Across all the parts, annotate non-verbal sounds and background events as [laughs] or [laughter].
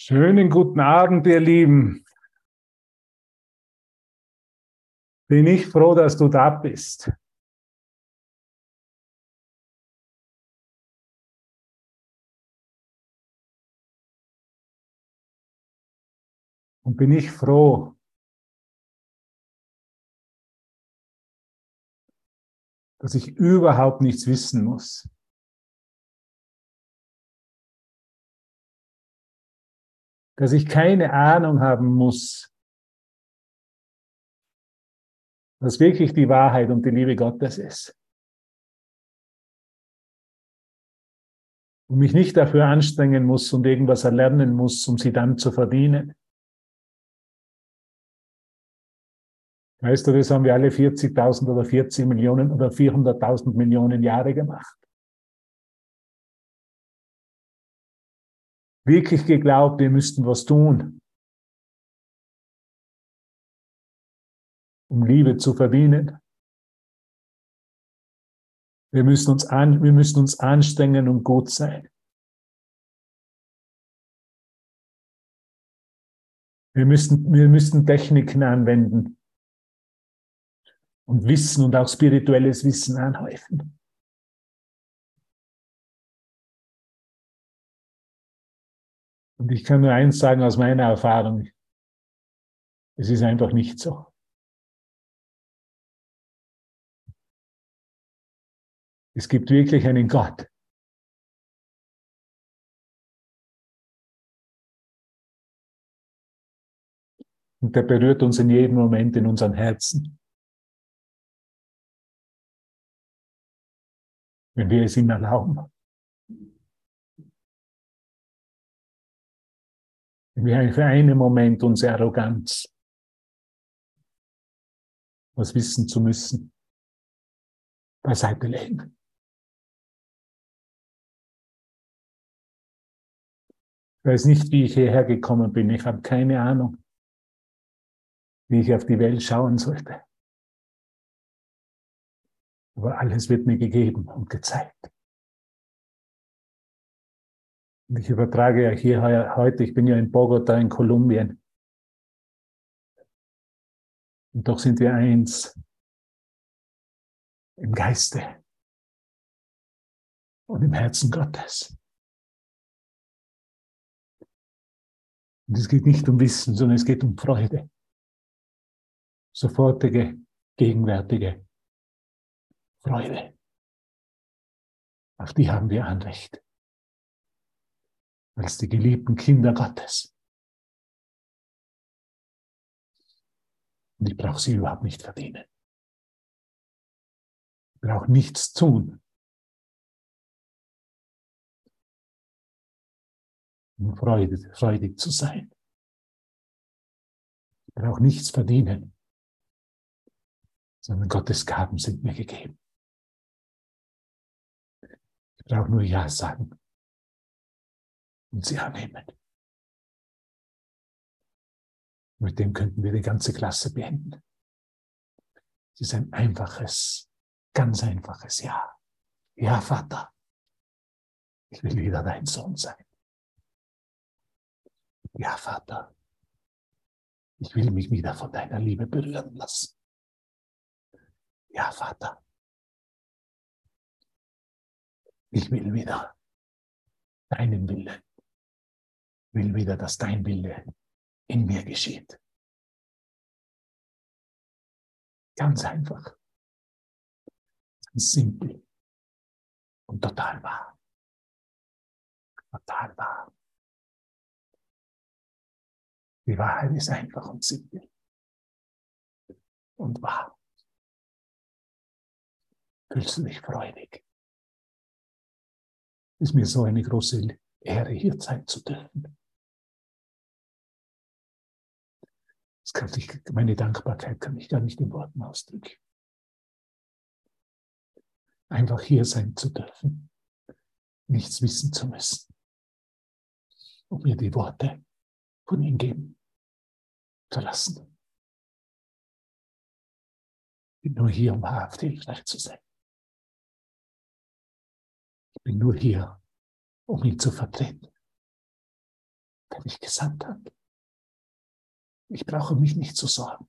Schönen guten Abend, ihr Lieben. Bin ich froh, dass du da bist. Und bin ich froh, dass ich überhaupt nichts wissen muss. Dass ich keine Ahnung haben muss, was wirklich die Wahrheit und die Liebe Gottes ist. Und mich nicht dafür anstrengen muss und irgendwas erlernen muss, um sie dann zu verdienen. Weißt du, das haben wir alle 40.000 oder 40 Millionen oder 400.000 Millionen Jahre gemacht. Wirklich geglaubt, wir müssten was tun, um Liebe zu verdienen. Wir müssen uns, an, wir müssen uns anstrengen und gut sein. Wir müssen, wir müssen Techniken anwenden und Wissen und auch spirituelles Wissen anhäufen. Und ich kann nur eins sagen aus meiner Erfahrung. Es ist einfach nicht so. Es gibt wirklich einen Gott. Und der berührt uns in jedem Moment in unseren Herzen. Wenn wir es ihm erlauben. Für einen Moment unsere Arroganz, was wissen zu müssen, beiseite legen. Ich weiß nicht, wie ich hierher gekommen bin. Ich habe keine Ahnung, wie ich auf die Welt schauen sollte. Aber alles wird mir gegeben und gezeigt. Ich übertrage ja hier heute, ich bin ja in Bogota in Kolumbien. Und doch sind wir eins im Geiste und im Herzen Gottes. Und es geht nicht um Wissen, sondern es geht um Freude. Sofortige, gegenwärtige Freude. Auf die haben wir Anrecht als die geliebten Kinder Gottes. Und ich brauche sie überhaupt nicht verdienen. Ich brauche nichts tun. Um freudig, freudig zu sein. Ich brauche nichts verdienen, sondern Gottes Gaben sind mir gegeben. Ich brauche nur Ja sagen und sie annehmen. Mit dem könnten wir die ganze Klasse beenden. Es ist ein einfaches, ganz einfaches Ja. Ja, Vater, ich will wieder dein Sohn sein. Ja, Vater, ich will mich wieder von deiner Liebe berühren lassen. Ja, Vater, ich will wieder deinen Willen will wieder, dass dein Wille in mir geschieht. Ganz einfach. Ganz simpel. Und total wahr. Total wahr. Die Wahrheit ist einfach und simpel. Und wahr. Fühlst du dich freudig? Ist mir so eine große Ehre, hier sein zu dürfen. Ich, meine Dankbarkeit kann ich gar nicht in Worten ausdrücken. Einfach hier sein zu dürfen, nichts wissen zu müssen, um mir die Worte von ihm geben zu lassen. Ich bin nur hier, um wahrhaft hilfreich zu sein. Ich bin nur hier, um ihn zu vertreten. der mich gesandt hat. Ich brauche mich nicht zu sorgen,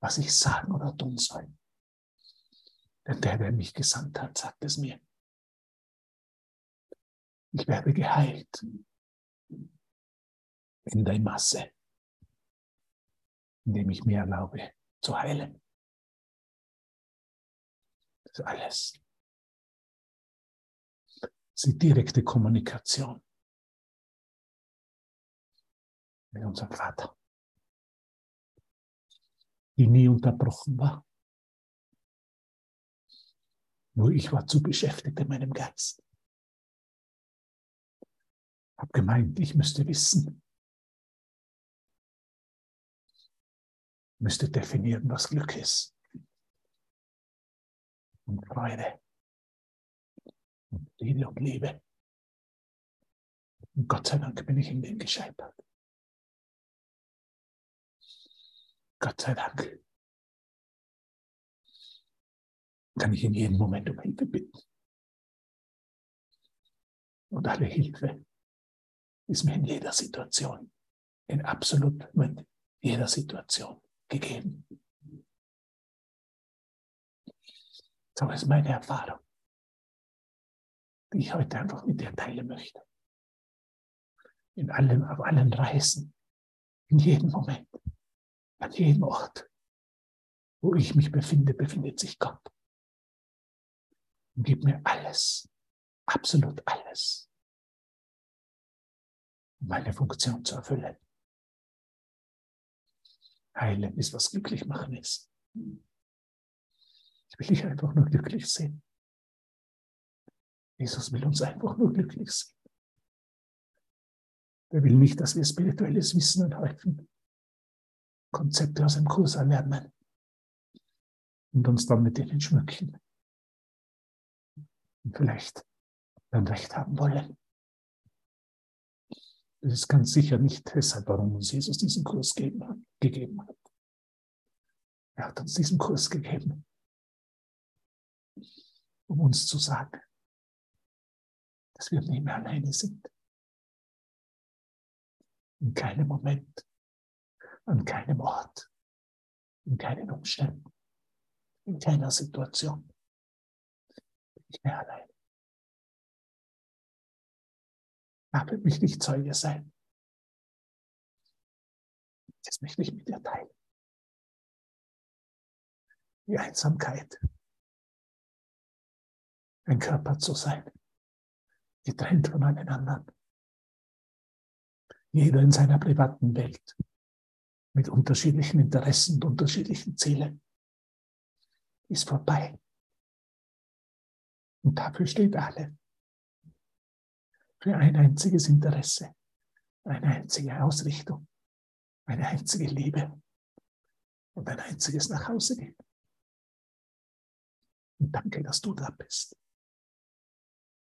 was ich sagen oder tun soll. Denn der, der mich gesandt hat, sagt es mir. Ich werde geheilt in der Masse, indem ich mir erlaube zu heilen. Das ist alles. Das ist die direkte Kommunikation mit unserem Vater, die nie unterbrochen war. Nur ich war zu beschäftigt in meinem Geist. Hab gemeint, ich müsste wissen, müsste definieren, was Glück ist. Und Freude. Und Friede und Liebe. Und Gott sei Dank bin ich in dem gescheitert. Gott sei Dank kann ich in jedem Moment um Hilfe bitten. Und alle Hilfe ist mir in jeder Situation, in absolut jeder Situation gegeben. So ist meine Erfahrung, die ich heute einfach mit dir teilen möchte. In allen, auf allen Reisen, in jedem Moment, an jedem Ort, wo ich mich befinde, befindet sich Gott. Und gibt mir alles, absolut alles, um meine Funktion zu erfüllen. Heilen ist, was glücklich machen ist. Ich will dich einfach nur glücklich sehen. Jesus will uns einfach nur glücklich sehen. Er will nicht, dass wir spirituelles Wissen anhäufen, Konzepte aus dem Kurs erlernen und uns dann mit denen schmücken. Und vielleicht dann Recht haben wollen. Das ist ganz sicher nicht deshalb, warum uns Jesus diesen Kurs gegeben hat. Er hat uns diesen Kurs gegeben, um uns zu sagen, dass wir nicht mehr alleine sind. In keinem Moment, an keinem Ort, in keinen Umständen, in keiner Situation. Nicht mehr allein. Aber mich nicht Zeuge sein. Das möchte ich mit dir teilen. Die Einsamkeit. Ein Körper zu sein. Getrennt von allen anderen. Jeder in seiner privaten Welt. Mit unterschiedlichen Interessen und unterschiedlichen Zielen. Ist vorbei. Und dafür steht alle für ein einziges Interesse, eine einzige Ausrichtung, eine einzige Liebe und ein einziges Nachhausegehen. Und danke, dass du da bist,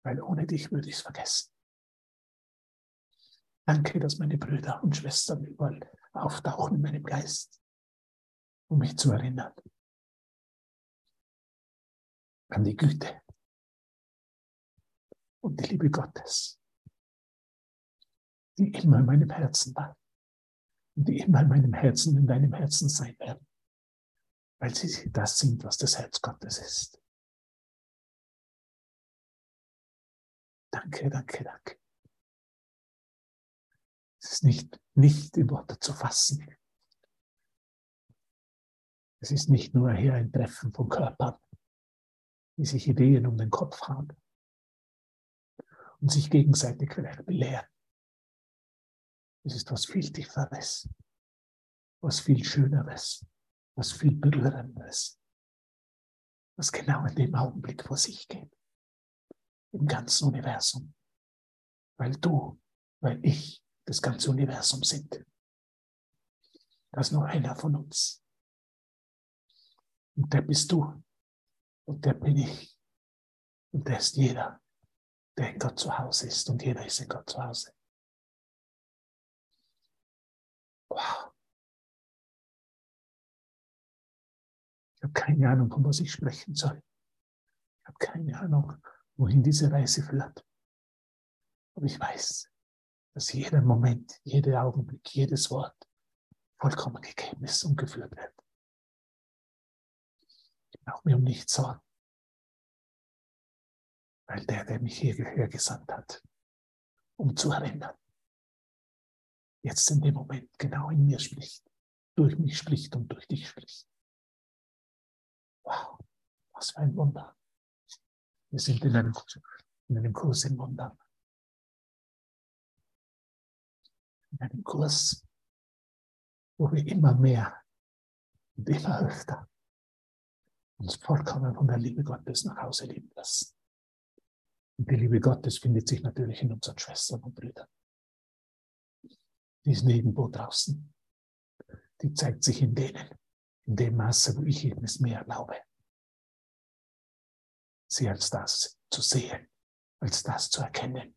weil ohne dich würde ich es vergessen. Danke, dass meine Brüder und Schwestern überall auftauchen in meinem Geist, um mich zu erinnern an die Güte und die Liebe Gottes die immer in meinem Herzen war und die immer in meinem Herzen, in deinem Herzen sein werden, weil sie das sind, was das Herz Gottes ist. Danke, danke, danke. Es ist nicht, nicht in Worte zu fassen. Es ist nicht nur hier ein Treffen von Körpern, die sich Ideen um den Kopf haben und sich gegenseitig vielleicht belehren. Es ist was viel Tieferes, was viel Schöneres, was viel Berührenderes, was genau in dem Augenblick vor sich geht, im ganzen Universum, weil du, weil ich das ganze Universum sind. Das ist nur einer von uns. Und der bist du. Und der bin ich. Und der ist jeder, der in Gott zu Hause ist. Und jeder ist in Gott zu Hause. Wow. Ich habe keine Ahnung, von was ich sprechen soll. Ich habe keine Ahnung, wohin diese Reise führt. Aber ich weiß, dass jeder Moment, jeder Augenblick, jedes Wort vollkommen gegeben ist und geführt wird. Ich brauche mir um nichts sorgen, weil der, der mich hierher gesandt hat, um zu erinnern, jetzt in dem Moment genau in mir spricht, durch mich spricht und durch dich spricht. Wow, was für ein Wunder. Wir sind in einem, in einem Kurs in Wundern. In einem Kurs, wo wir immer mehr und immer öfter uns vollkommen von der Liebe Gottes nach Hause lieben lassen. Und die Liebe Gottes findet sich natürlich in unseren Schwestern und Brüdern. Die ist nirgendwo draußen. Die zeigt sich in denen, in dem Maße, wo ich ihnen es mehr erlaube. Sie als das zu sehen, als das zu erkennen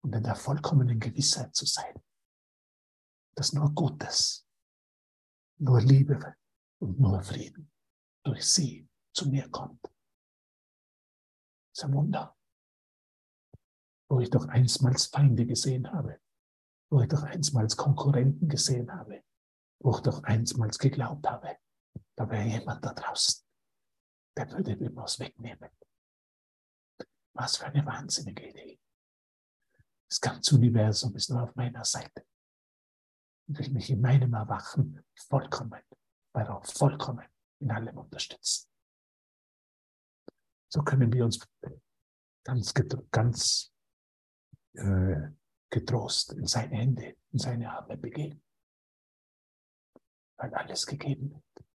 und in der vollkommenen Gewissheit zu sein, dass nur Gutes, nur Liebe und nur Frieden durch sie zu mir kommt. Das ist ein Wunder. Wo ich doch einstmals Feinde gesehen habe, wo ich doch einstmals Konkurrenten gesehen habe, wo ich doch einstmals geglaubt habe, da wäre jemand da draußen, der würde mir was wegnehmen. Was für eine wahnsinnige Idee. Das ganze Universum ist nur auf meiner Seite. Ich will mich in meinem Erwachen vollkommen, darauf vollkommen in allem unterstützen. So können wir uns ganz, ganz äh, getrost in seine Hände, in seine Arme begeben. Weil alles gegeben wird.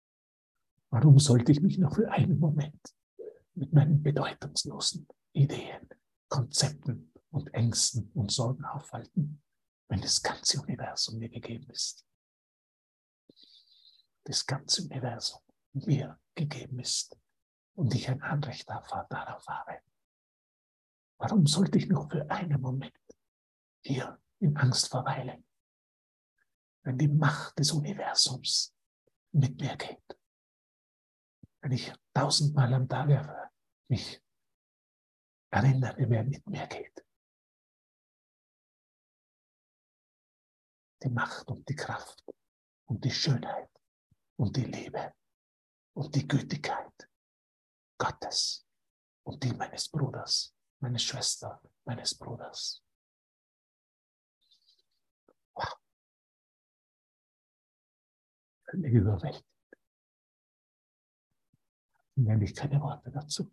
Warum sollte ich mich noch für einen Moment mit meinen bedeutungslosen Ideen, Konzepten und Ängsten und Sorgen aufhalten, wenn das ganze Universum mir gegeben ist? Das ganze Universum mir gegeben ist und ich ein Anrecht darauf habe. Warum sollte ich noch für einen Moment hier in Angst verweilen, wenn die Macht des Universums mit mir geht? Wenn ich tausendmal am Tag mich erinnere, wer mit mir geht. Die Macht und die Kraft und die Schönheit und die Liebe und die Gütigkeit Gottes und die meines Bruders, meine Schwester, meines Bruders. Wow. Völlig überwältigt. Nenne ich keine Worte dazu.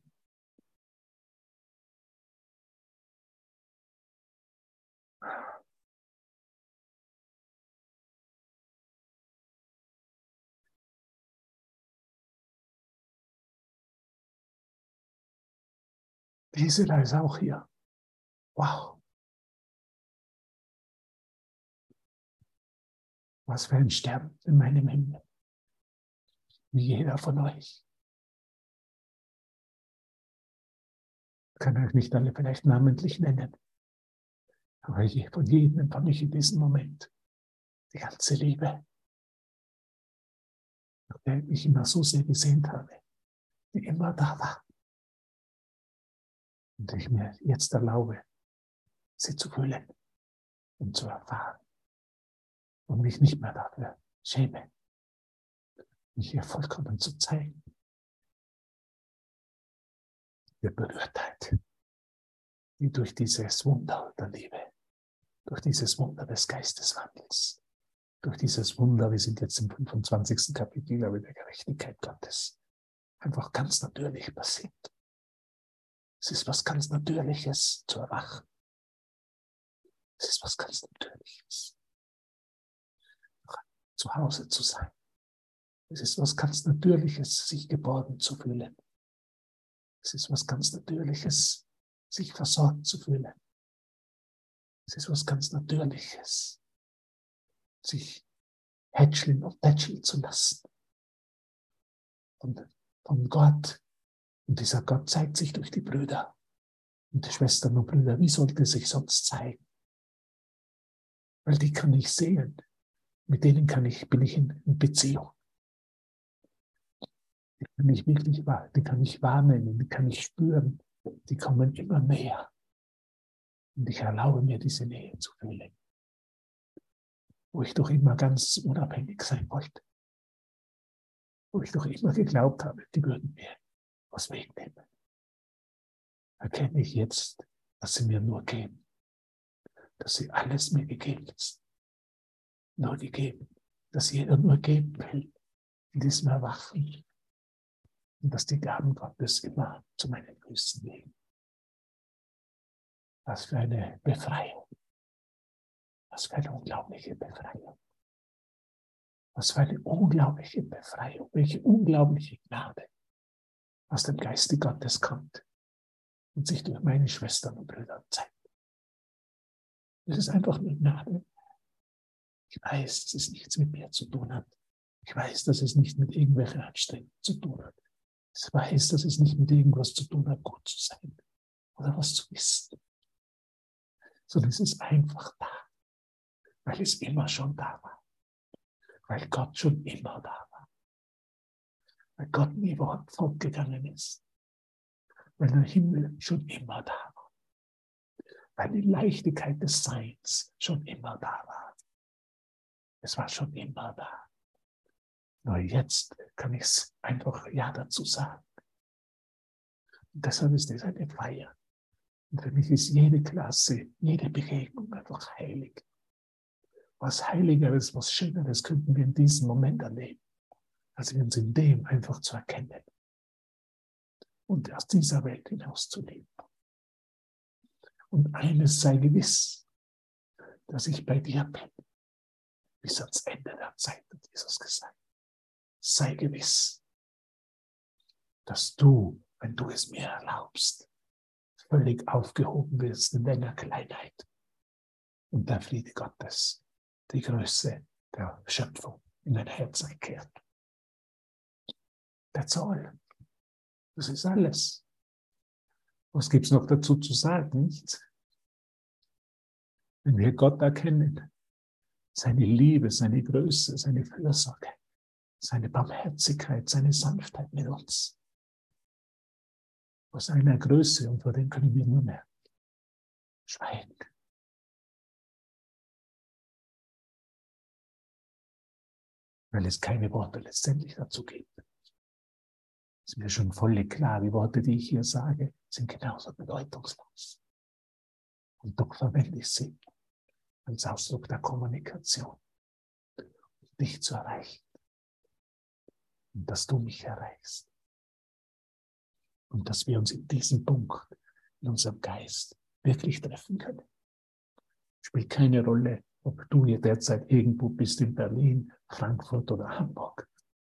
Gisela ist auch hier. Wow. Was für ein Stern in meinem Himmel. Wie jeder von euch. Ich kann euch nicht alle vielleicht namentlich nennen. Aber von jedem empfange ich in diesem Moment die ganze Liebe, nach der ich mich immer so sehr gesehnt habe, die immer da war und ich mir jetzt erlaube, sie zu fühlen und zu erfahren und mich nicht mehr dafür schäme, mich hier vollkommen zu zeigen. Der Berührtheit, die durch dieses Wunder der Liebe, durch dieses Wunder des Geisteswandels, durch dieses Wunder, wir sind jetzt im 25. Kapitel, aber der Gerechtigkeit Gottes, einfach ganz natürlich passiert. Es ist was ganz Natürliches zu erwachen. Es ist was ganz Natürliches. Zu Hause zu sein. Es ist was ganz Natürliches, sich geborgen zu fühlen. Es ist was ganz Natürliches, sich versorgt zu fühlen. Es ist was ganz Natürliches, sich hätscheln und tätscheln zu lassen. Und von Gott und dieser Gott zeigt sich durch die Brüder und die Schwestern und Brüder. Wie sollte er sich sonst zeigen? Weil die kann ich sehen. Mit denen kann ich, bin ich in, Beziehung. Die kann ich wirklich wahr, die kann ich wahrnehmen, die kann ich spüren. Die kommen immer näher. Und ich erlaube mir, diese Nähe zu fühlen. wo ich doch immer ganz unabhängig sein wollte, wo ich doch immer geglaubt habe, die würden mir was wegnehmen, erkenne ich jetzt, dass sie mir nur geben, dass sie alles mir gegeben ist, nur gegeben, dass jeder nur geben will in diesem Erwachen und dass die Gaben Gottes immer zu meinen Füßen liegen. Was für eine Befreiung. Was für eine unglaubliche Befreiung. Was für eine unglaubliche Befreiung. Welche unglaubliche Gnade aus dem Geiste Gottes kommt und sich durch meine Schwestern und Brüder zeigt. Es ist einfach nur Gnade. Ich weiß, dass es nichts mit mir zu tun hat. Ich weiß, dass es nicht mit irgendwelchen Anstrengungen zu tun hat. Ich weiß, dass es nicht mit irgendwas zu tun hat, gut zu sein oder was zu wissen. Sondern es ist einfach da, weil es immer schon da war. Weil Gott schon immer da war. Weil Gott nie fortgegangen ist. Weil der Himmel schon immer da war. Weil die Leichtigkeit des Seins schon immer da war. Es war schon immer da. Nur jetzt kann ich es einfach Ja dazu sagen. Und deshalb ist es eine Feier. Und für mich ist jede Klasse, jede Begegnung einfach heilig. Was Heiligeres, was Schöneres könnten wir in diesem Moment erleben, als wir uns in dem einfach zu erkennen und aus dieser Welt hinaus zu leben. Und eines sei gewiss, dass ich bei dir bin, bis ans Ende der Zeit, hat Jesus gesagt sei gewiss, dass du, wenn du es mir erlaubst, völlig aufgehoben wirst in deiner Kleinheit und der Friede Gottes, die Größe der Schöpfung in dein Herz einkehrt. That's all. Das ist alles. Was gibt es noch dazu zu sagen? Nichts. Wenn wir Gott erkennen, seine Liebe, seine Größe, seine Fürsorge, seine Barmherzigkeit, seine Sanftheit mit uns. Vor seiner Größe und vor dem können wir nur mehr schweigen. Weil es keine Worte letztendlich dazu gibt. Ist mir schon völlig klar, die Worte, die ich hier sage, sind genauso bedeutungslos. Und doch verwende ich sie als Ausdruck der Kommunikation, um dich zu erreichen und dass du mich erreichst. Und dass wir uns in diesem Punkt, in unserem Geist, wirklich treffen können. Spielt keine Rolle, ob du hier derzeit irgendwo bist in Berlin, Frankfurt oder Hamburg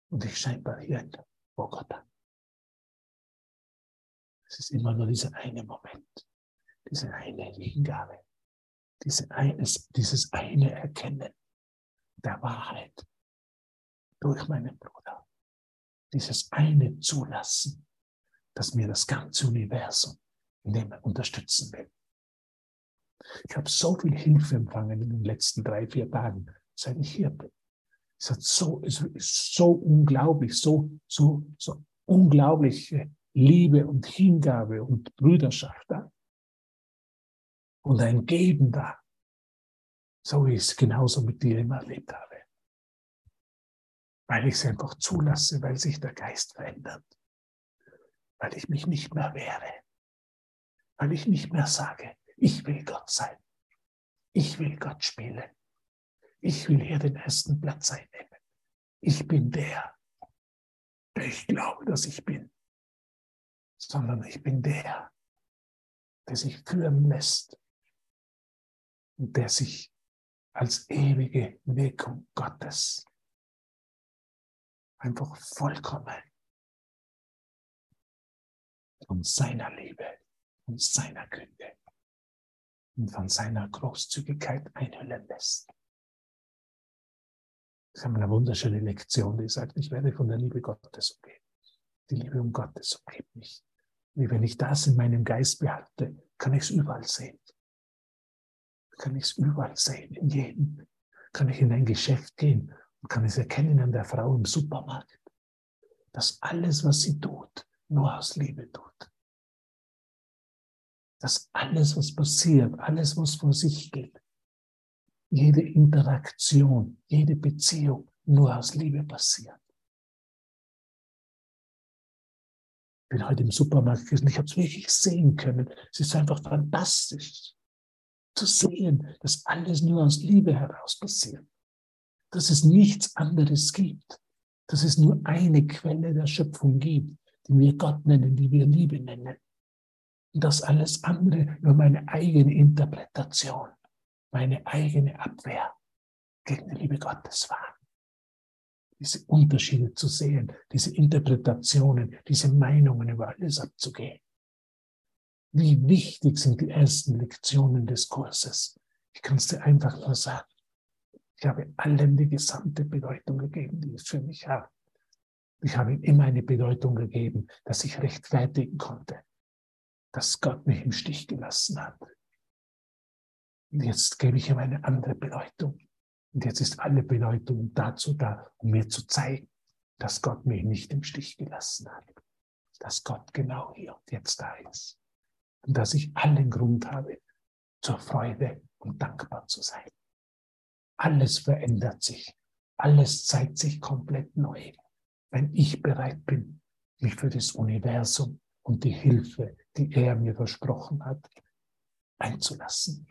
und ich scheinbar hier in Bogota. Es ist immer nur dieser eine Moment, diese eine Hingabe, diese eines, dieses eine Erkennen der Wahrheit durch meinen Bruder dieses eine zulassen, dass mir das ganze Universum in dem er unterstützen will. Ich habe so viel Hilfe empfangen in den letzten drei, vier Tagen, seit ich hier bin. Es hat so, es ist so unglaublich, so, so, so unglaubliche Liebe und Hingabe und Brüderschaft da. Und ein Geben da. So wie ich es genauso mit dir immer erlebt habe. Weil ich es einfach zulasse, weil sich der Geist verändert, weil ich mich nicht mehr wehre, weil ich nicht mehr sage, ich will Gott sein, ich will Gott spielen, ich will hier den ersten Platz einnehmen, ich bin der, der ich glaube, dass ich bin, sondern ich bin der, der sich führen lässt und der sich als ewige Wirkung Gottes einfach vollkommen von seiner Liebe und seiner Güte und von seiner Großzügigkeit einhüllen lässt. Das ist eine wunderschöne Lektion, die sagt, ich werde von der Liebe Gottes umgeben. Die Liebe um Gottes umgibt mich. Wie wenn ich das in meinem Geist behalte, kann ich es überall sehen. Kann ich es überall sehen, in jedem. Kann ich in ein Geschäft gehen man kann es erkennen an der Frau im Supermarkt, dass alles, was sie tut, nur aus Liebe tut. Dass alles, was passiert, alles, was vor sich geht, jede Interaktion, jede Beziehung nur aus Liebe passiert. Bin heute im Supermarkt gewesen, ich habe es wirklich sehen können. Es ist einfach fantastisch zu sehen, dass alles nur aus Liebe heraus passiert. Dass es nichts anderes gibt. Dass es nur eine Quelle der Schöpfung gibt, die wir Gott nennen, die wir Liebe nennen. Und dass alles andere nur meine eigene Interpretation, meine eigene Abwehr gegen die Liebe Gottes war. Diese Unterschiede zu sehen, diese Interpretationen, diese Meinungen über alles abzugehen. Wie wichtig sind die ersten Lektionen des Kurses? Ich kann es dir einfach nur sagen. Ich habe allen die gesamte Bedeutung gegeben, die es für mich hat. Ich habe ihm immer eine Bedeutung gegeben, dass ich rechtfertigen konnte, dass Gott mich im Stich gelassen hat. Und jetzt gebe ich ihm eine andere Bedeutung. Und jetzt ist alle Bedeutung dazu da, um mir zu zeigen, dass Gott mich nicht im Stich gelassen hat. Dass Gott genau hier und jetzt da ist und dass ich allen Grund habe, zur Freude und dankbar zu sein. Alles verändert sich, alles zeigt sich komplett neu, wenn ich bereit bin, mich für das Universum und die Hilfe, die er mir versprochen hat, einzulassen.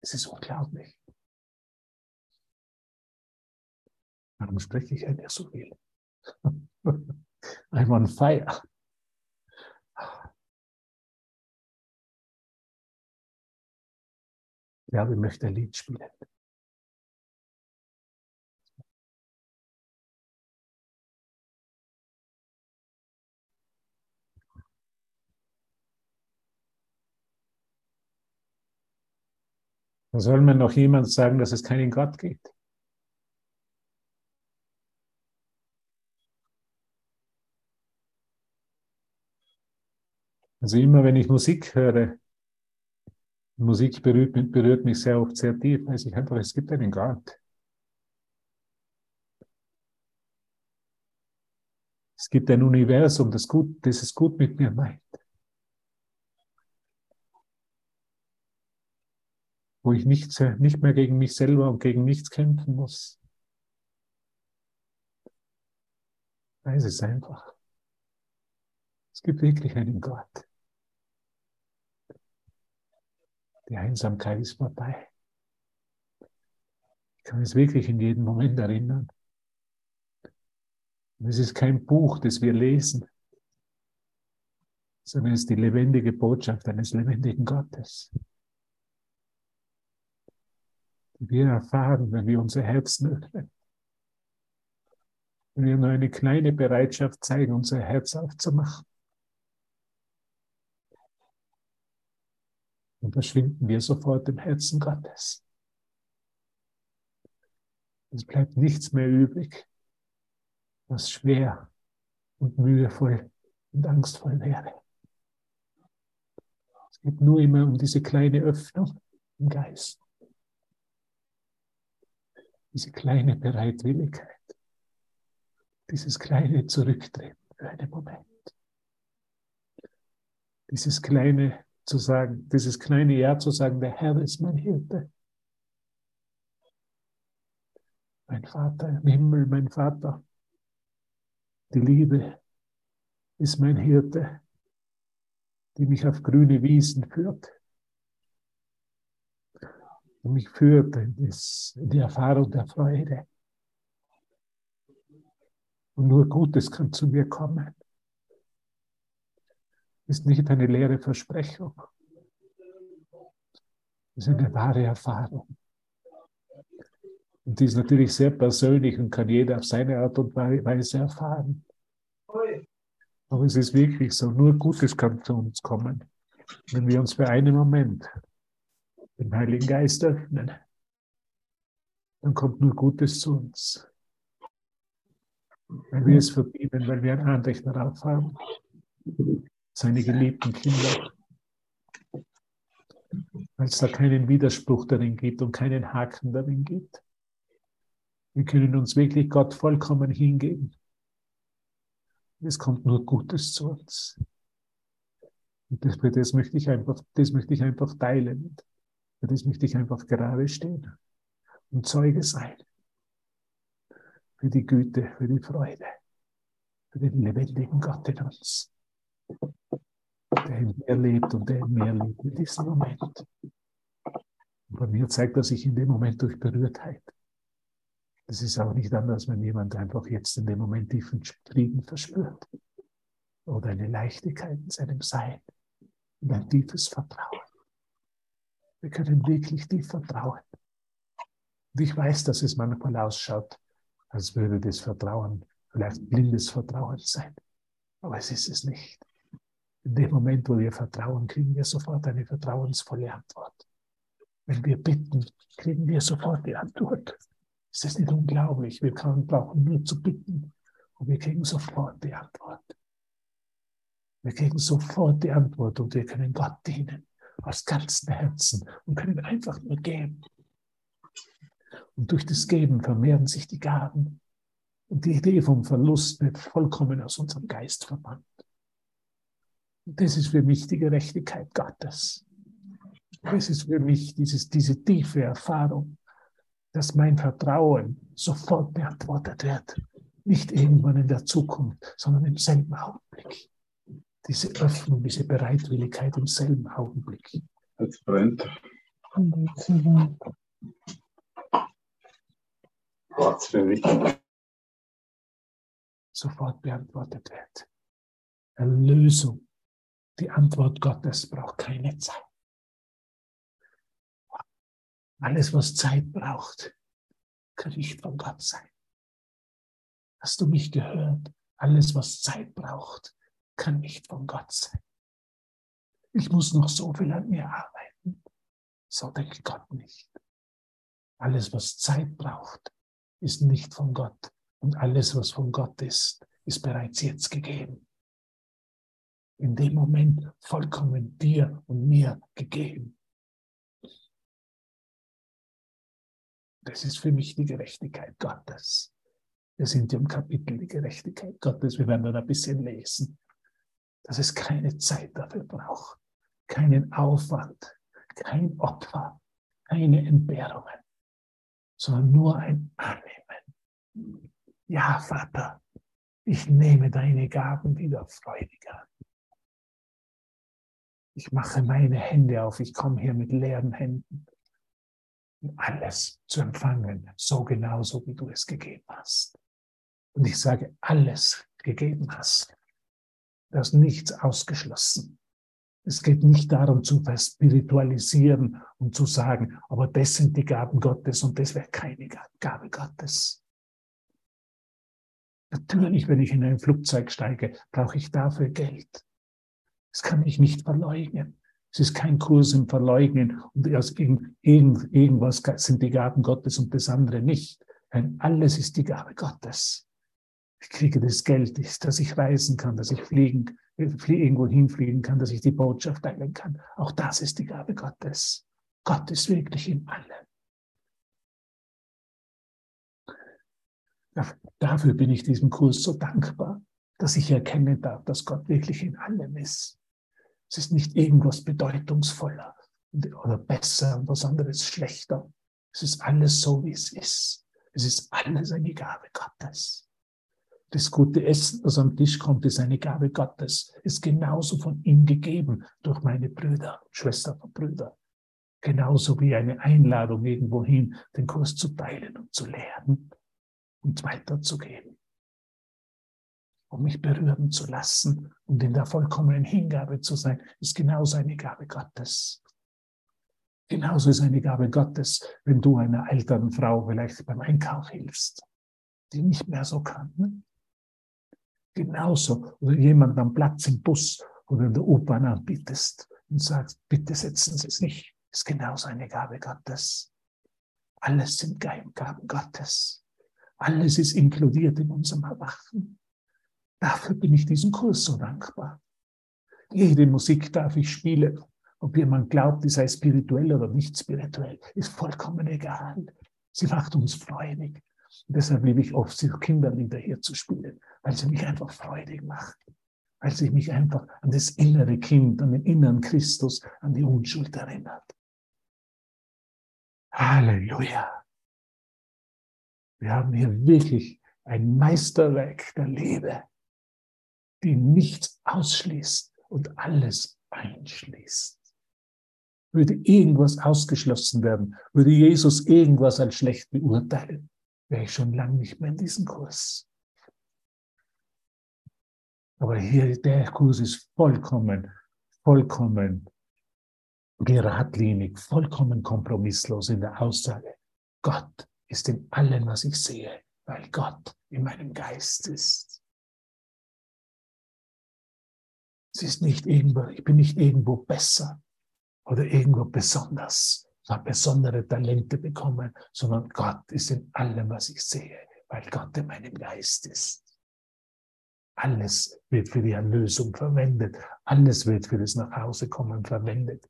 Es ist unglaublich. Warum spreche ich eigentlich [laughs] so viel? I'm on fire. Ja, ich möchte ein Lied spielen. Da soll mir noch jemand sagen, dass es keinen Gott gibt. Also immer wenn ich Musik höre, Musik berührt, berührt mich sehr oft sehr tief, weiß ich einfach, es gibt einen Gott. Es gibt ein Universum, das, gut, das es gut mit mir meint. Wo ich nicht, nicht mehr gegen mich selber und gegen nichts kämpfen muss. Weiß es einfach. Es gibt wirklich einen Gott. Die Einsamkeit ist vorbei. Ich kann es wirklich in jedem Moment erinnern. Und es ist kein Buch, das wir lesen, sondern es ist die lebendige Botschaft eines lebendigen Gottes. Die wir erfahren, wenn wir unser Herzen öffnen. Wenn wir nur eine kleine Bereitschaft zeigen, unser Herz aufzumachen. Und verschwinden wir sofort im Herzen Gottes. Es bleibt nichts mehr übrig, was schwer und mühevoll und angstvoll wäre. Es geht nur immer um diese kleine Öffnung im Geist. Diese kleine Bereitwilligkeit. Dieses kleine Zurücktreten für einen Moment. Dieses kleine zu sagen, dieses kleine Ja zu sagen, der Herr ist mein Hirte. Mein Vater im Himmel, mein Vater. Die Liebe ist mein Hirte, die mich auf grüne Wiesen führt. Und mich führt in, das, in die Erfahrung der Freude. Und nur Gutes kann zu mir kommen ist nicht eine leere Versprechung. Es ist eine wahre Erfahrung. Und die ist natürlich sehr persönlich und kann jeder auf seine Art und Weise erfahren. Aber es ist wirklich so, nur Gutes kann zu uns kommen, wenn wir uns für einen Moment dem Heiligen Geist öffnen. Dann kommt nur Gutes zu uns. Weil wir es verdienen, weil wir ein Anrecht darauf haben seine geliebten Kinder. Weil es da keinen Widerspruch darin gibt und keinen Haken darin gibt. Wir können uns wirklich Gott vollkommen hingeben. Es kommt nur Gutes zu uns. Und das, das, möchte ich einfach, das möchte ich einfach teilen. Für das möchte ich einfach gerade stehen und Zeuge sein. Für die Güte, für die Freude, für den lebendigen Gott in uns, der in mir lebt und der in mir lebt in diesem Moment. Und bei mir zeigt er sich in dem Moment durch Berührtheit. Das ist auch nicht anders, wenn jemand einfach jetzt in dem Moment tiefen Frieden verspürt oder eine Leichtigkeit in seinem Sein und ein tiefes Vertrauen. Wir können wirklich tief vertrauen. Und ich weiß, dass es manchmal ausschaut, als würde das Vertrauen vielleicht blindes Vertrauen sein. Aber es ist es nicht. In dem Moment, wo wir vertrauen, kriegen wir sofort eine vertrauensvolle Antwort. Wenn wir bitten, kriegen wir sofort die Antwort. Ist das nicht unglaublich? Wir brauchen nur zu bitten und wir kriegen sofort die Antwort. Wir kriegen sofort die Antwort und wir können Gott dienen aus ganzem Herzen und können einfach nur geben. Und durch das Geben vermehren sich die Gaben. Und die Idee vom Verlust wird vollkommen aus unserem Geist verbannt. Das ist für mich die Gerechtigkeit Gottes. Das ist für mich dieses, diese tiefe Erfahrung, dass mein Vertrauen sofort beantwortet wird. Nicht irgendwann in der Zukunft, sondern im selben Augenblick. Diese Öffnung, diese Bereitwilligkeit im selben Augenblick. Jetzt brennt. Gott für mich. Sofort beantwortet wird. Erlösung. Die Antwort Gottes braucht keine Zeit. Alles, was Zeit braucht, kann nicht von Gott sein. Hast du mich gehört? Alles, was Zeit braucht, kann nicht von Gott sein. Ich muss noch so viel an mir arbeiten. So denkt Gott nicht. Alles, was Zeit braucht, ist nicht von Gott. Und alles, was von Gott ist, ist bereits jetzt gegeben. In dem Moment vollkommen dir und mir gegeben. Das ist für mich die Gerechtigkeit Gottes. Wir sind im Kapitel die Gerechtigkeit Gottes. Wir werden dann ein bisschen lesen, dass es keine Zeit dafür braucht, keinen Aufwand, kein Opfer, keine Entbehrungen, sondern nur ein Annehmen. Ja, Vater, ich nehme deine Gaben wieder freudig an. Ich mache meine Hände auf, ich komme hier mit leeren Händen, um alles zu empfangen, so genauso wie du es gegeben hast. Und ich sage, alles gegeben hast. Da ist nichts ausgeschlossen. Es geht nicht darum zu verspiritualisieren und zu sagen, aber das sind die Gaben Gottes und das wäre keine Gabe Gottes. Natürlich, wenn ich in ein Flugzeug steige, brauche ich dafür Geld. Das kann ich nicht verleugnen. Es ist kein Kurs im Verleugnen und aus irgendwas sind die Gaben Gottes und das andere nicht. Nein, alles ist die Gabe Gottes. Ich kriege das Geld, dass ich reisen kann, dass ich fliegen, irgendwo hinfliegen kann, dass ich die Botschaft teilen kann. Auch das ist die Gabe Gottes. Gott ist wirklich in allem. Dafür bin ich diesem Kurs so dankbar, dass ich erkennen darf, dass Gott wirklich in allem ist. Es ist nicht irgendwas bedeutungsvoller oder besser und was anderes schlechter. Es ist alles so, wie es ist. Es ist alles eine Gabe Gottes. Das gute Essen, das am Tisch kommt, ist eine Gabe Gottes, ist genauso von ihm gegeben durch meine Brüder, Schwestern und Brüder. Genauso wie eine Einladung irgendwohin, den Kurs zu teilen und zu lernen und weiterzugeben. Um mich berühren zu lassen und in der vollkommenen Hingabe zu sein, ist genauso eine Gabe Gottes. Genauso ist eine Gabe Gottes, wenn du einer älteren Frau vielleicht beim Einkauf hilfst, die nicht mehr so kann. Ne? genauso. Oder jemand am Platz im Bus oder in der U-Bahn anbietest und sagst, bitte setzen Sie sich. Ist genauso eine Gabe Gottes. Alles sind Gaben Gottes. Alles ist inkludiert in unserem Erwachen. Dafür bin ich diesem Kurs so dankbar. Jede Musik darf ich spielen. Ob jemand glaubt, die sei spirituell oder nicht spirituell, ist vollkommen egal. Sie macht uns freudig. Und deshalb liebe ich oft, Kinderlieder hier zu spielen, weil sie mich einfach freudig macht. Weil sie mich einfach an das innere Kind, an den inneren Christus, an die Unschuld erinnert. Halleluja. Wir haben hier wirklich ein Meisterwerk der Liebe, die nichts ausschließt und alles einschließt. Würde irgendwas ausgeschlossen werden, würde Jesus irgendwas als schlecht beurteilen, wäre ich schon lange nicht mehr in diesem Kurs. Aber hier, der Kurs ist vollkommen, vollkommen geradlinig, vollkommen kompromisslos in der Aussage. Gott ist in allem, was ich sehe, weil Gott in meinem Geist ist. Es ist nicht irgendwo, ich bin nicht irgendwo besser oder irgendwo besonders, ich habe besondere Talente bekommen, sondern Gott ist in allem, was ich sehe, weil Gott in meinem Geist ist. Alles wird für die Erlösung verwendet. Alles wird für das Nachhausekommen verwendet.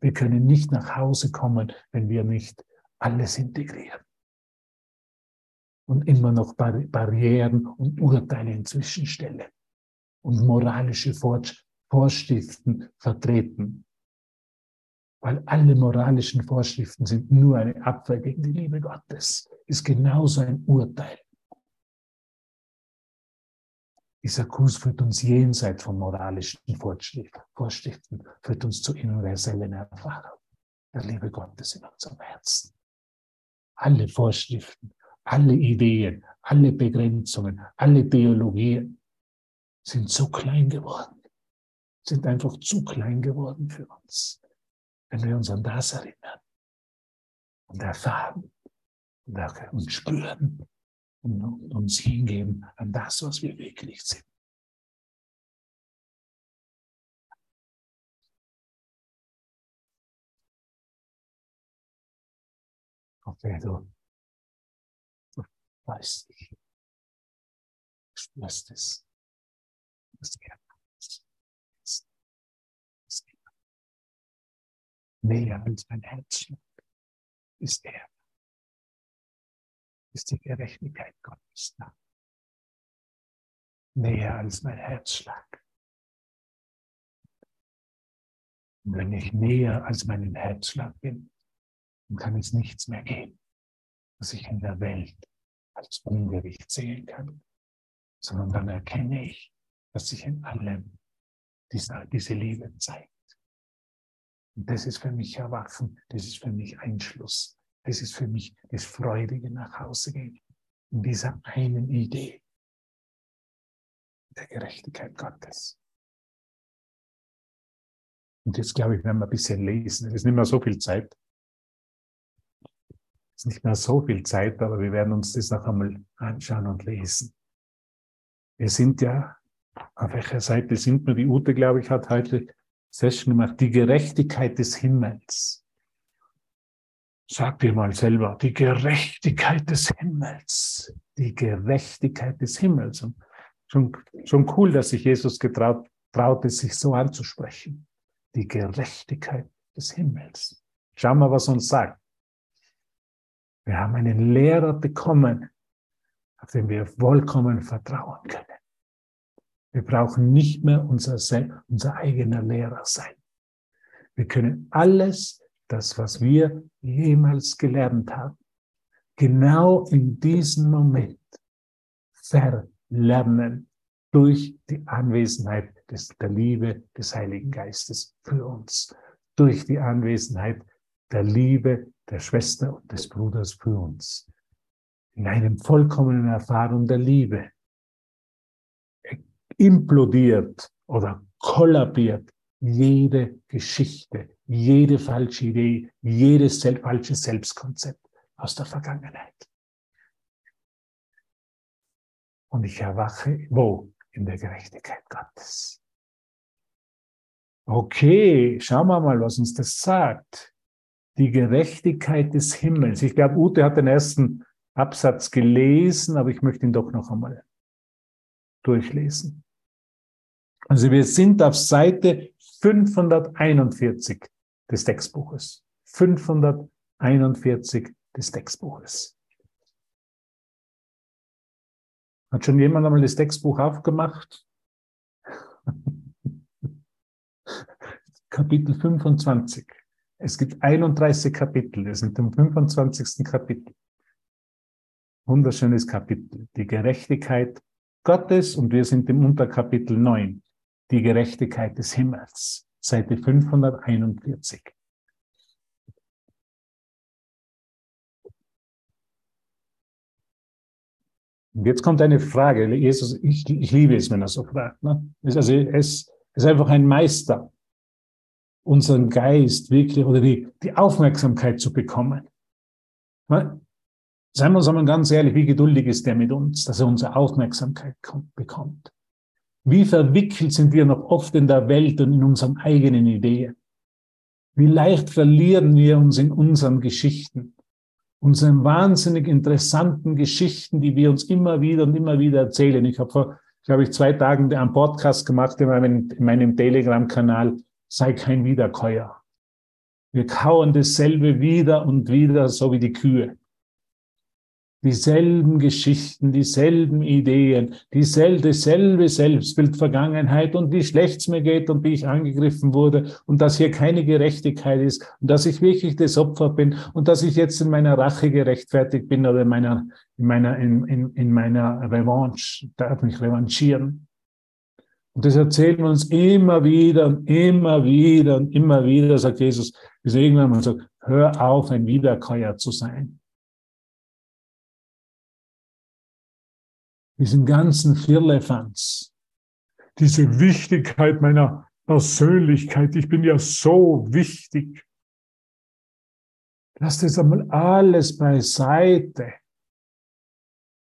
Wir können nicht nach Hause kommen, wenn wir nicht alles integrieren. Und immer noch Barrieren und Urteile inzwischen stellen und moralische Vorschriften vertreten. Weil alle moralischen Vorschriften sind nur eine Abwehr gegen die Liebe Gottes, ist genauso ein Urteil. Dieser Kurs führt uns jenseits von moralischen Vorschriften, führt uns zur universellen Erfahrung der Liebe Gottes in unserem Herzen. Alle Vorschriften, alle Ideen, alle Begrenzungen, alle Theologien sind so klein geworden, sind einfach zu klein geworden für uns, wenn wir uns an das erinnern. Und erfahren. Und spüren, und uns hingeben an das, was wir wirklich sind. Okay, du, du weißt dich, spürst es, das ist näher als mein Herz ist er ist die Gerechtigkeit Gottes da. Näher als mein Herzschlag. Und wenn ich näher als meinen Herzschlag bin, dann kann es nichts mehr geben, was ich in der Welt als Ungewicht sehen kann, sondern dann erkenne ich, dass sich in allem diese, diese Liebe zeigt. Und das ist für mich Erwachen, das ist für mich Einschluss, das ist für mich das freudige nach Hause gehen. In dieser einen Idee der Gerechtigkeit Gottes. Und jetzt glaube ich, werden wir ein bisschen lesen. Es ist nicht mehr so viel Zeit. Es ist nicht mehr so viel Zeit, aber wir werden uns das noch einmal anschauen und lesen. Wir sind ja, auf welcher Seite sind wir? Die Ute, glaube ich, hat heute Session gemacht. Die Gerechtigkeit des Himmels. Sag dir mal selber, die Gerechtigkeit des Himmels, die Gerechtigkeit des Himmels. Und schon, schon cool, dass sich Jesus getraut, traute, sich so anzusprechen. Die Gerechtigkeit des Himmels. Schau mal, was uns sagt. Wir haben einen Lehrer bekommen, auf den wir vollkommen vertrauen können. Wir brauchen nicht mehr unser, unser eigener Lehrer sein. Wir können alles das, was wir jemals gelernt haben, genau in diesem Moment verlernen durch die Anwesenheit des, der Liebe des Heiligen Geistes für uns, durch die Anwesenheit der Liebe der Schwester und des Bruders für uns. In einem vollkommenen Erfahrung der Liebe implodiert oder kollabiert jede Geschichte, jede falsche Idee, jedes falsche Selbstkonzept aus der Vergangenheit. Und ich erwache wo? In der Gerechtigkeit Gottes. Okay, schauen wir mal, was uns das sagt. Die Gerechtigkeit des Himmels. Ich glaube, Ute hat den ersten Absatz gelesen, aber ich möchte ihn doch noch einmal durchlesen. Also wir sind auf Seite 541 des Textbuches. 541 des Textbuches. Hat schon jemand einmal das Textbuch aufgemacht? [laughs] Kapitel 25. Es gibt 31 Kapitel, wir sind im 25. Kapitel. Wunderschönes Kapitel. Die Gerechtigkeit Gottes und wir sind im Unterkapitel 9. Die Gerechtigkeit des Himmels. Seite 541. Und jetzt kommt eine Frage. Jesus, ich, ich liebe es, wenn er so fragt. Ne? Also es ist einfach ein Meister, unseren Geist wirklich oder die, die Aufmerksamkeit zu bekommen. Seien wir uns einmal ganz ehrlich, wie geduldig ist der mit uns, dass er unsere Aufmerksamkeit kommt, bekommt. Wie verwickelt sind wir noch oft in der Welt und in unseren eigenen Ideen. Wie leicht verlieren wir uns in unseren Geschichten unseren wahnsinnig interessanten Geschichten, die wir uns immer wieder und immer wieder erzählen. Ich habe vor, glaube ich, zwei Tagen einen Podcast gemacht in meinem, in meinem Telegram-Kanal, sei kein Wiederkäuer. Wir kauen dasselbe wieder und wieder, so wie die Kühe dieselben Geschichten, dieselben Ideen, dieselbe, dasselbe Selbstbild Vergangenheit und wie schlecht es mir geht und wie ich angegriffen wurde und dass hier keine Gerechtigkeit ist und dass ich wirklich das Opfer bin und dass ich jetzt in meiner Rache gerechtfertigt bin oder in meiner, in meiner, in, in, in meiner Revanche, darf mich revanchieren. Und das erzählen wir uns immer wieder und immer wieder und immer wieder, sagt Jesus, bis irgendwann mal sagt, hör auf, ein Wiederkäuer zu sein. Diesen ganzen Firlefanz, diese Wichtigkeit meiner Persönlichkeit, ich bin ja so wichtig. Lass das einmal alles beiseite.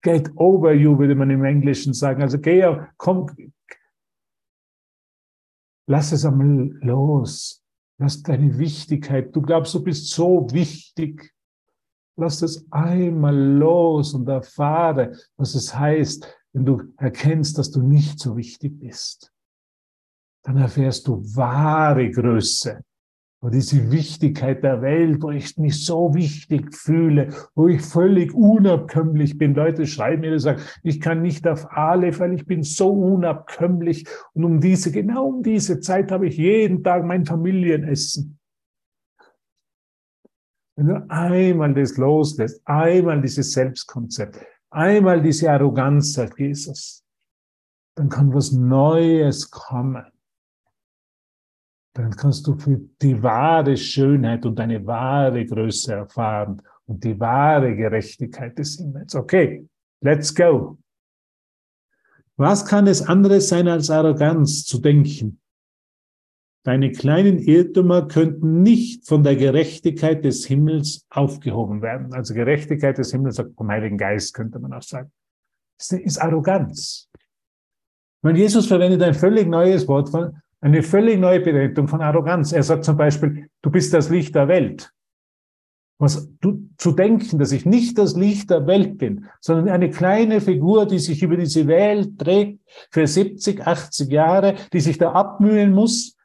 Get over you, würde man im Englischen sagen. Also geh, komm, lass es einmal los. Lass deine Wichtigkeit. Du glaubst, du bist so wichtig. Lass das einmal los und erfahre, was es heißt, wenn du erkennst, dass du nicht so wichtig bist. Dann erfährst du wahre Größe und diese Wichtigkeit der Welt, wo ich mich so wichtig fühle, wo ich völlig unabkömmlich bin. Leute schreiben mir, die sagen, ich kann nicht auf alle, weil ich bin so unabkömmlich. Und um diese, genau um diese Zeit habe ich jeden Tag mein Familienessen. Wenn du einmal das loslässt, einmal dieses Selbstkonzept, einmal diese Arroganz, sagt Jesus, dann kann was Neues kommen. Dann kannst du für die wahre Schönheit und deine wahre Größe erfahren und die wahre Gerechtigkeit des Himmels. Okay, let's go. Was kann es anderes sein als Arroganz zu denken? Deine kleinen Irrtümer könnten nicht von der Gerechtigkeit des Himmels aufgehoben werden. Also Gerechtigkeit des Himmels vom Heiligen Geist, könnte man auch sagen. Das ist Arroganz. Wenn Jesus verwendet ein völlig neues Wort, eine völlig neue Bedeutung von Arroganz. Er sagt zum Beispiel, du bist das Licht der Welt. Was du, zu denken, dass ich nicht das Licht der Welt bin, sondern eine kleine Figur, die sich über diese Welt trägt für 70, 80 Jahre, die sich da abmühen muss,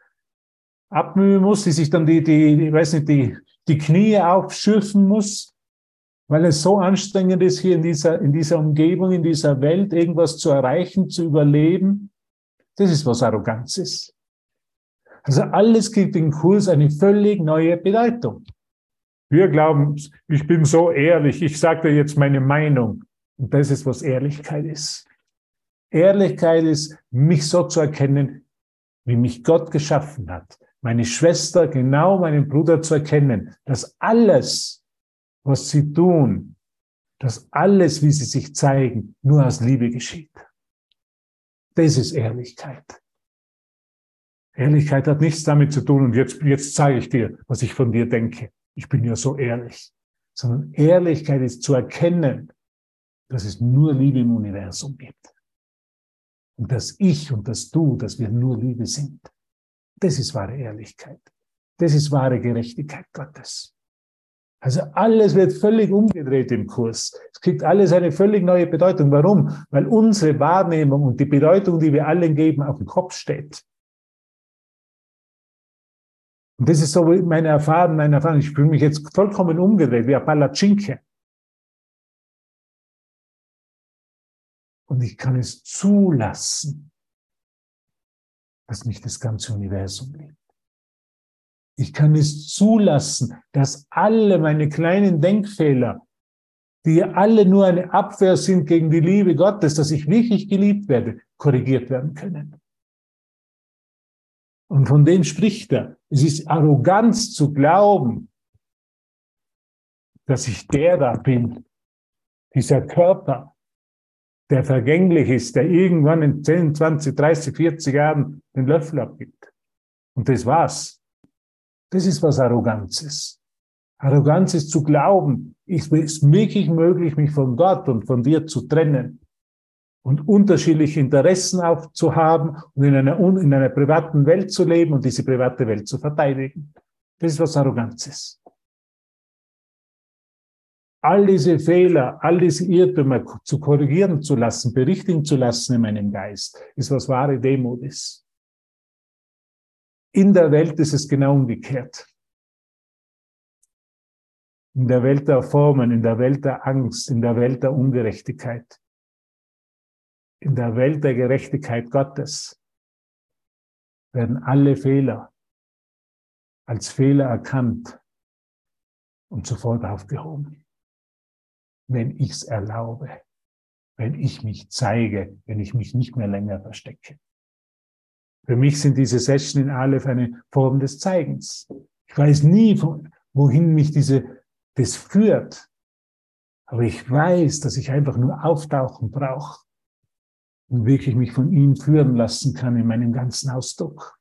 abmühen muss, die sich dann die, die, ich weiß nicht, die, die Knie aufschürfen muss, weil es so anstrengend ist, hier in dieser, in dieser Umgebung, in dieser Welt irgendwas zu erreichen, zu überleben. Das ist, was Arroganz ist. Also alles gibt den Kurs eine völlig neue Bedeutung. Wir glauben, ich bin so ehrlich, ich sage dir jetzt meine Meinung. Und das ist, was Ehrlichkeit ist. Ehrlichkeit ist, mich so zu erkennen, wie mich Gott geschaffen hat meine Schwester, genau meinen Bruder zu erkennen, dass alles, was sie tun, dass alles, wie sie sich zeigen, nur aus Liebe geschieht. Das ist Ehrlichkeit. Ehrlichkeit hat nichts damit zu tun und jetzt, jetzt zeige ich dir, was ich von dir denke. Ich bin ja so ehrlich. Sondern Ehrlichkeit ist zu erkennen, dass es nur Liebe im Universum gibt. Und dass ich und dass du, dass wir nur Liebe sind. Das ist wahre Ehrlichkeit. Das ist wahre Gerechtigkeit Gottes. Also alles wird völlig umgedreht im Kurs. Es kriegt alles eine völlig neue Bedeutung. Warum? Weil unsere Wahrnehmung und die Bedeutung, die wir allen geben, auf dem Kopf steht. Und das ist so meine Erfahrung, meine Erfahrung. Ich fühle mich jetzt vollkommen umgedreht, wie ein Palatschinke. Und ich kann es zulassen, dass mich das ganze Universum liebt. Ich kann es zulassen, dass alle meine kleinen Denkfehler, die alle nur eine Abwehr sind gegen die Liebe Gottes, dass ich wirklich geliebt werde, korrigiert werden können. Und von dem spricht er. Es ist Arroganz zu glauben, dass ich der da bin, dieser Körper, der vergänglich ist, der irgendwann in 10, 20, 30, 40 Jahren den Löffel abgibt. Und das war's. Das ist, was Arroganz ist. Arroganz ist zu glauben, es ist wirklich möglich, mich von Gott und von dir zu trennen und unterschiedliche Interessen aufzuhaben und in einer, in einer privaten Welt zu leben und diese private Welt zu verteidigen. Das ist, was Arroganz ist. All diese Fehler, all diese Irrtümer zu korrigieren zu lassen, berichtigen zu lassen in meinem Geist, ist, was wahre Demut ist. In der Welt ist es genau umgekehrt. In der Welt der Formen, in der Welt der Angst, in der Welt der Ungerechtigkeit in der Welt der Gerechtigkeit Gottes werden alle Fehler als Fehler erkannt und sofort aufgehoben. Wenn ich es erlaube, wenn ich mich zeige, wenn ich mich nicht mehr länger verstecke. Für mich sind diese Sessions in Aleph eine Form des Zeigens. Ich weiß nie, wohin mich diese, das führt. Aber ich weiß, dass ich einfach nur auftauchen brauche und wirklich mich von ihm führen lassen kann in meinem ganzen Ausdruck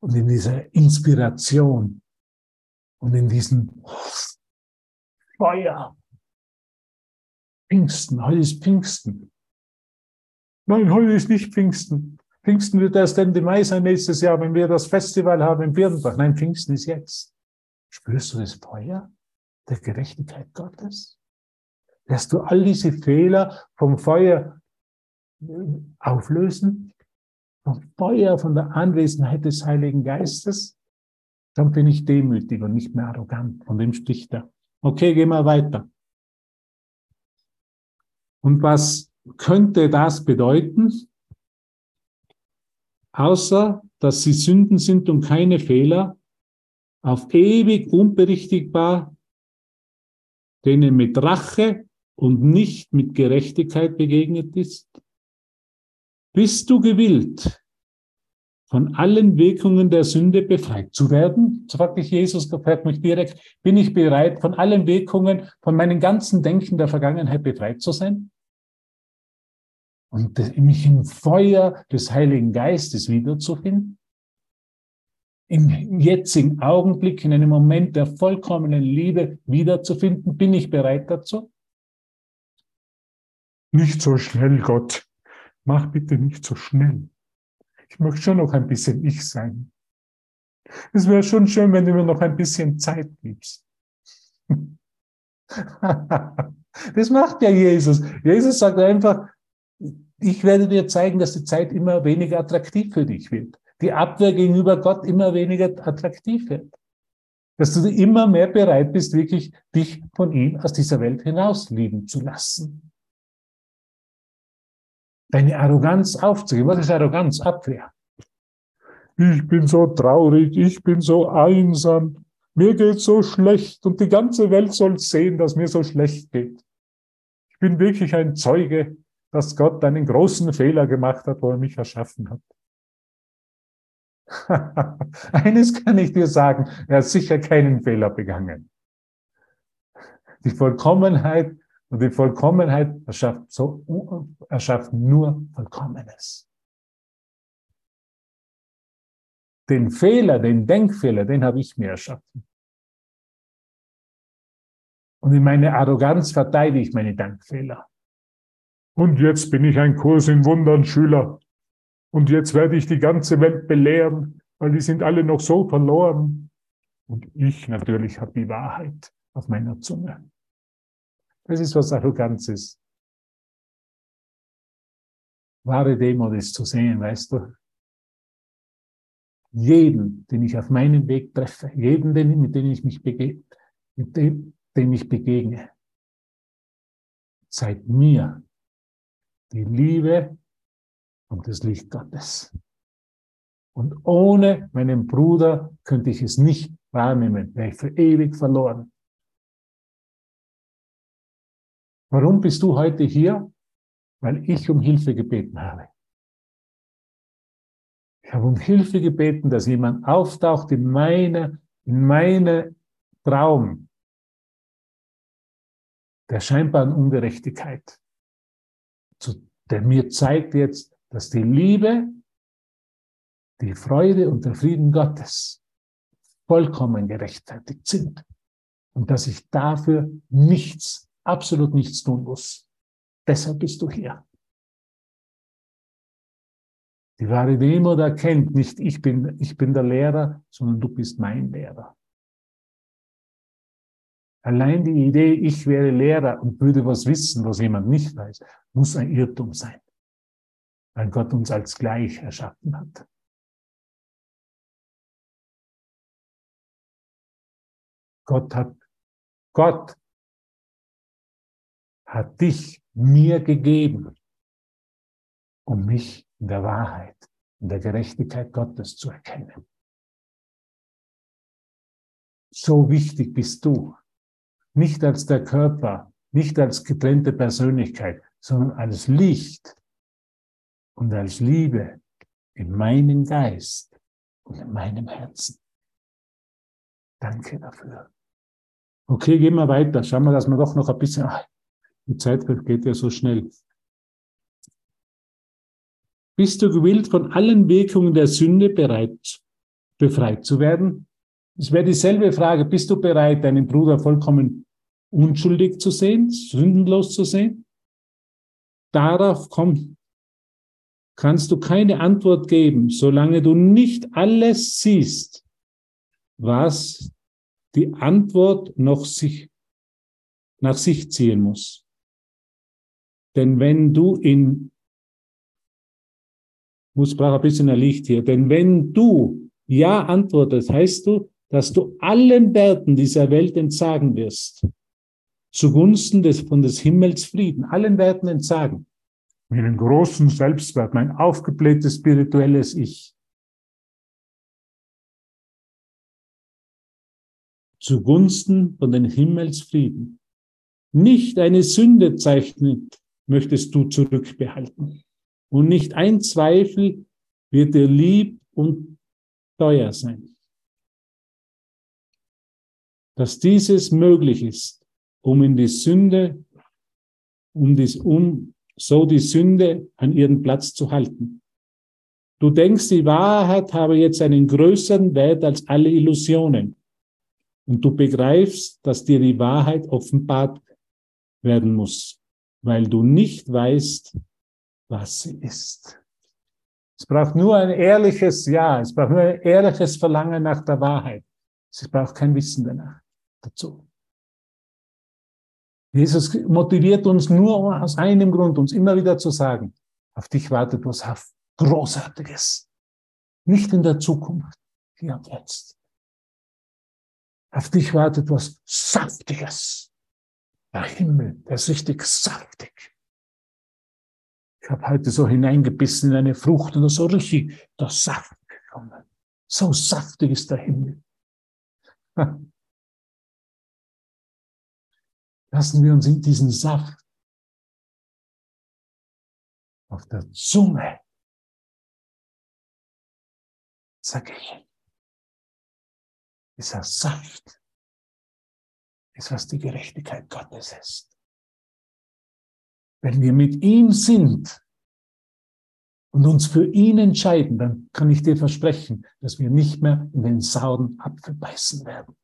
und in dieser Inspiration und in diesem Feuer. Pfingsten, heute ist Pfingsten. Nein, heute ist nicht Pfingsten. Pfingsten wird erst Ende Mai sein nächstes Jahr, wenn wir das Festival haben in Birnbach. Nein, Pfingsten ist jetzt. Spürst du das Feuer der Gerechtigkeit Gottes? Lässt du all diese Fehler vom Feuer auflösen, vom Feuer, von der Anwesenheit des Heiligen Geistes, dann bin ich demütig und nicht mehr arrogant. Von dem spricht er. Okay, gehen wir weiter. Und was könnte das bedeuten? Außer, dass sie Sünden sind und keine Fehler, auf ewig unberichtigbar, denen mit Rache und nicht mit Gerechtigkeit begegnet ist, bist du gewillt, von allen Wirkungen der Sünde befreit zu werden? So fragt mich Jesus, fragt mich direkt, bin ich bereit, von allen Wirkungen, von meinem ganzen Denken der Vergangenheit befreit zu sein? Und mich im Feuer des Heiligen Geistes wiederzufinden? Im jetzigen Augenblick, in einem Moment der vollkommenen Liebe wiederzufinden, bin ich bereit dazu? Nicht so schnell, Gott mach bitte nicht so schnell. Ich möchte schon noch ein bisschen ich sein. Es wäre schon schön, wenn du mir noch ein bisschen Zeit gibst. [laughs] das macht ja Jesus. Jesus sagt einfach, ich werde dir zeigen, dass die Zeit immer weniger attraktiv für dich wird. Die Abwehr gegenüber Gott immer weniger attraktiv wird. Dass du immer mehr bereit bist, wirklich dich von ihm aus dieser Welt hinaus lieben zu lassen deine Arroganz aufzugeben. Was ist Arroganz? Abwehr. Ich bin so traurig, ich bin so einsam, mir geht so schlecht und die ganze Welt soll sehen, dass mir so schlecht geht. Ich bin wirklich ein Zeuge, dass Gott einen großen Fehler gemacht hat, wo er mich erschaffen hat. [laughs] Eines kann ich dir sagen, er hat sicher keinen Fehler begangen. Die Vollkommenheit und die Vollkommenheit erschafft, so, erschafft nur Vollkommenes. Den Fehler, den Denkfehler, den habe ich mir erschaffen. Und in meiner Arroganz verteidige ich meine Denkfehler. Und jetzt bin ich ein Kurs in Wundern Schüler. Und jetzt werde ich die ganze Welt belehren, weil die sind alle noch so verloren. Und ich natürlich habe die Wahrheit auf meiner Zunge. Das ist, was Arroganz ist. Wahre Demut ist zu sehen, weißt du. Jeden, den ich auf meinem Weg treffe, jeden, den, mit dem ich mich begegne, mit dem, dem ich begegne, zeigt mir die Liebe und das Licht Gottes. Und ohne meinen Bruder könnte ich es nicht wahrnehmen, wäre ich für ewig verloren. Warum bist du heute hier? Weil ich um Hilfe gebeten habe. Ich habe um Hilfe gebeten, dass jemand auftaucht in meine, in meine Traum der scheinbaren Ungerechtigkeit, der mir zeigt jetzt, dass die Liebe, die Freude und der Frieden Gottes vollkommen gerechtfertigt sind und dass ich dafür nichts, absolut nichts tun muss. Deshalb bist du hier. Die wahre Demut erkennt nicht, ich bin, ich bin der Lehrer, sondern du bist mein Lehrer. Allein die Idee, ich wäre Lehrer und würde was wissen, was jemand nicht weiß, muss ein Irrtum sein, weil Gott uns als gleich erschaffen hat. Gott hat, Gott hat dich mir gegeben, um mich in der Wahrheit, in der Gerechtigkeit Gottes zu erkennen. So wichtig bist du, nicht als der Körper, nicht als getrennte Persönlichkeit, sondern als Licht und als Liebe in meinem Geist und in meinem Herzen. Danke dafür. Okay, gehen wir weiter. Schauen wir, dass wir doch noch ein bisschen, ach, die Zeit geht ja so schnell. Bist du gewillt, von allen Wirkungen der Sünde bereit, befreit zu werden? Es wäre dieselbe Frage. Bist du bereit, deinen Bruder vollkommen unschuldig zu sehen, sündenlos zu sehen? Darauf kommt, kannst du keine Antwort geben, solange du nicht alles siehst, was die Antwort noch sich, nach sich ziehen muss. Denn wenn du in muss braucht ein bisschen ein Licht hier. Denn wenn du Ja antwortest, heißt du, dass du allen Werten dieser Welt entsagen wirst. Zugunsten des, von des Himmels Frieden. Allen Werten entsagen. Meinen großen Selbstwert, mein aufgeblähtes spirituelles Ich. Zugunsten von den Himmels Frieden. Nicht eine Sünde zeichnet, möchtest du zurückbehalten. Und nicht ein Zweifel wird dir lieb und teuer sein. Dass dieses möglich ist, um in die Sünde, um, dies, um so die Sünde an ihren Platz zu halten. Du denkst, die Wahrheit habe jetzt einen größeren Wert als alle Illusionen. Und du begreifst, dass dir die Wahrheit offenbart werden muss, weil du nicht weißt, was sie ist. Es braucht nur ein ehrliches Ja, es braucht nur ein ehrliches Verlangen nach der Wahrheit. Es braucht kein Wissen danach dazu. Jesus motiviert uns nur aus einem Grund, uns immer wieder zu sagen, auf dich wartet was Großartiges. Nicht in der Zukunft, hier und jetzt. Auf dich wartet was Saftiges. Der Himmel, der ist richtig saftig. Ich habe heute so hineingebissen in eine Frucht und so richtig der Saft gekommen. So saftig ist der Himmel. Lassen wir uns in diesen Saft auf der Zunge ich, dieser Saft ist, was die Gerechtigkeit Gottes ist. Wenn wir mit ihm sind und uns für ihn entscheiden, dann kann ich dir versprechen, dass wir nicht mehr in den sauren Apfel beißen werden.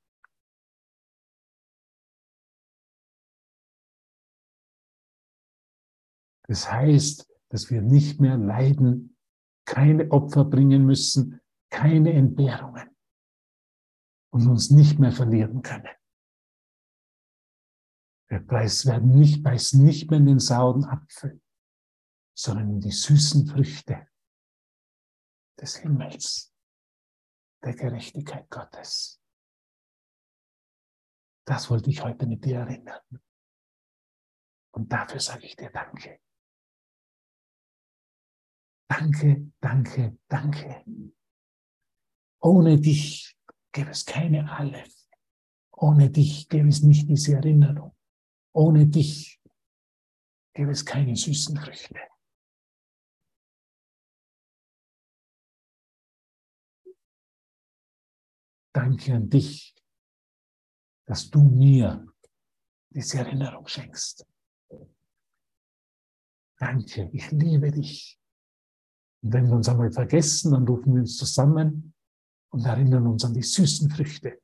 Das heißt, dass wir nicht mehr leiden, keine Opfer bringen müssen, keine Entbehrungen und uns nicht mehr verlieren können. Wir Preis werden nicht, beißen nicht mehr in den sauren Apfel, sondern in die süßen Früchte des Himmels, der Gerechtigkeit Gottes. Das wollte ich heute mit dir erinnern. Und dafür sage ich dir Danke. Danke, danke, danke. Ohne dich gäbe es keine Aleph. Ohne dich gäbe es nicht diese Erinnerung. Ohne dich gäbe es keine süßen Früchte. Danke an dich, dass du mir diese Erinnerung schenkst. Danke, ich liebe dich. Und wenn wir uns einmal vergessen, dann rufen wir uns zusammen und erinnern uns an die süßen Früchte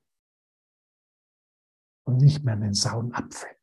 und nicht mehr an den sauren Apfel.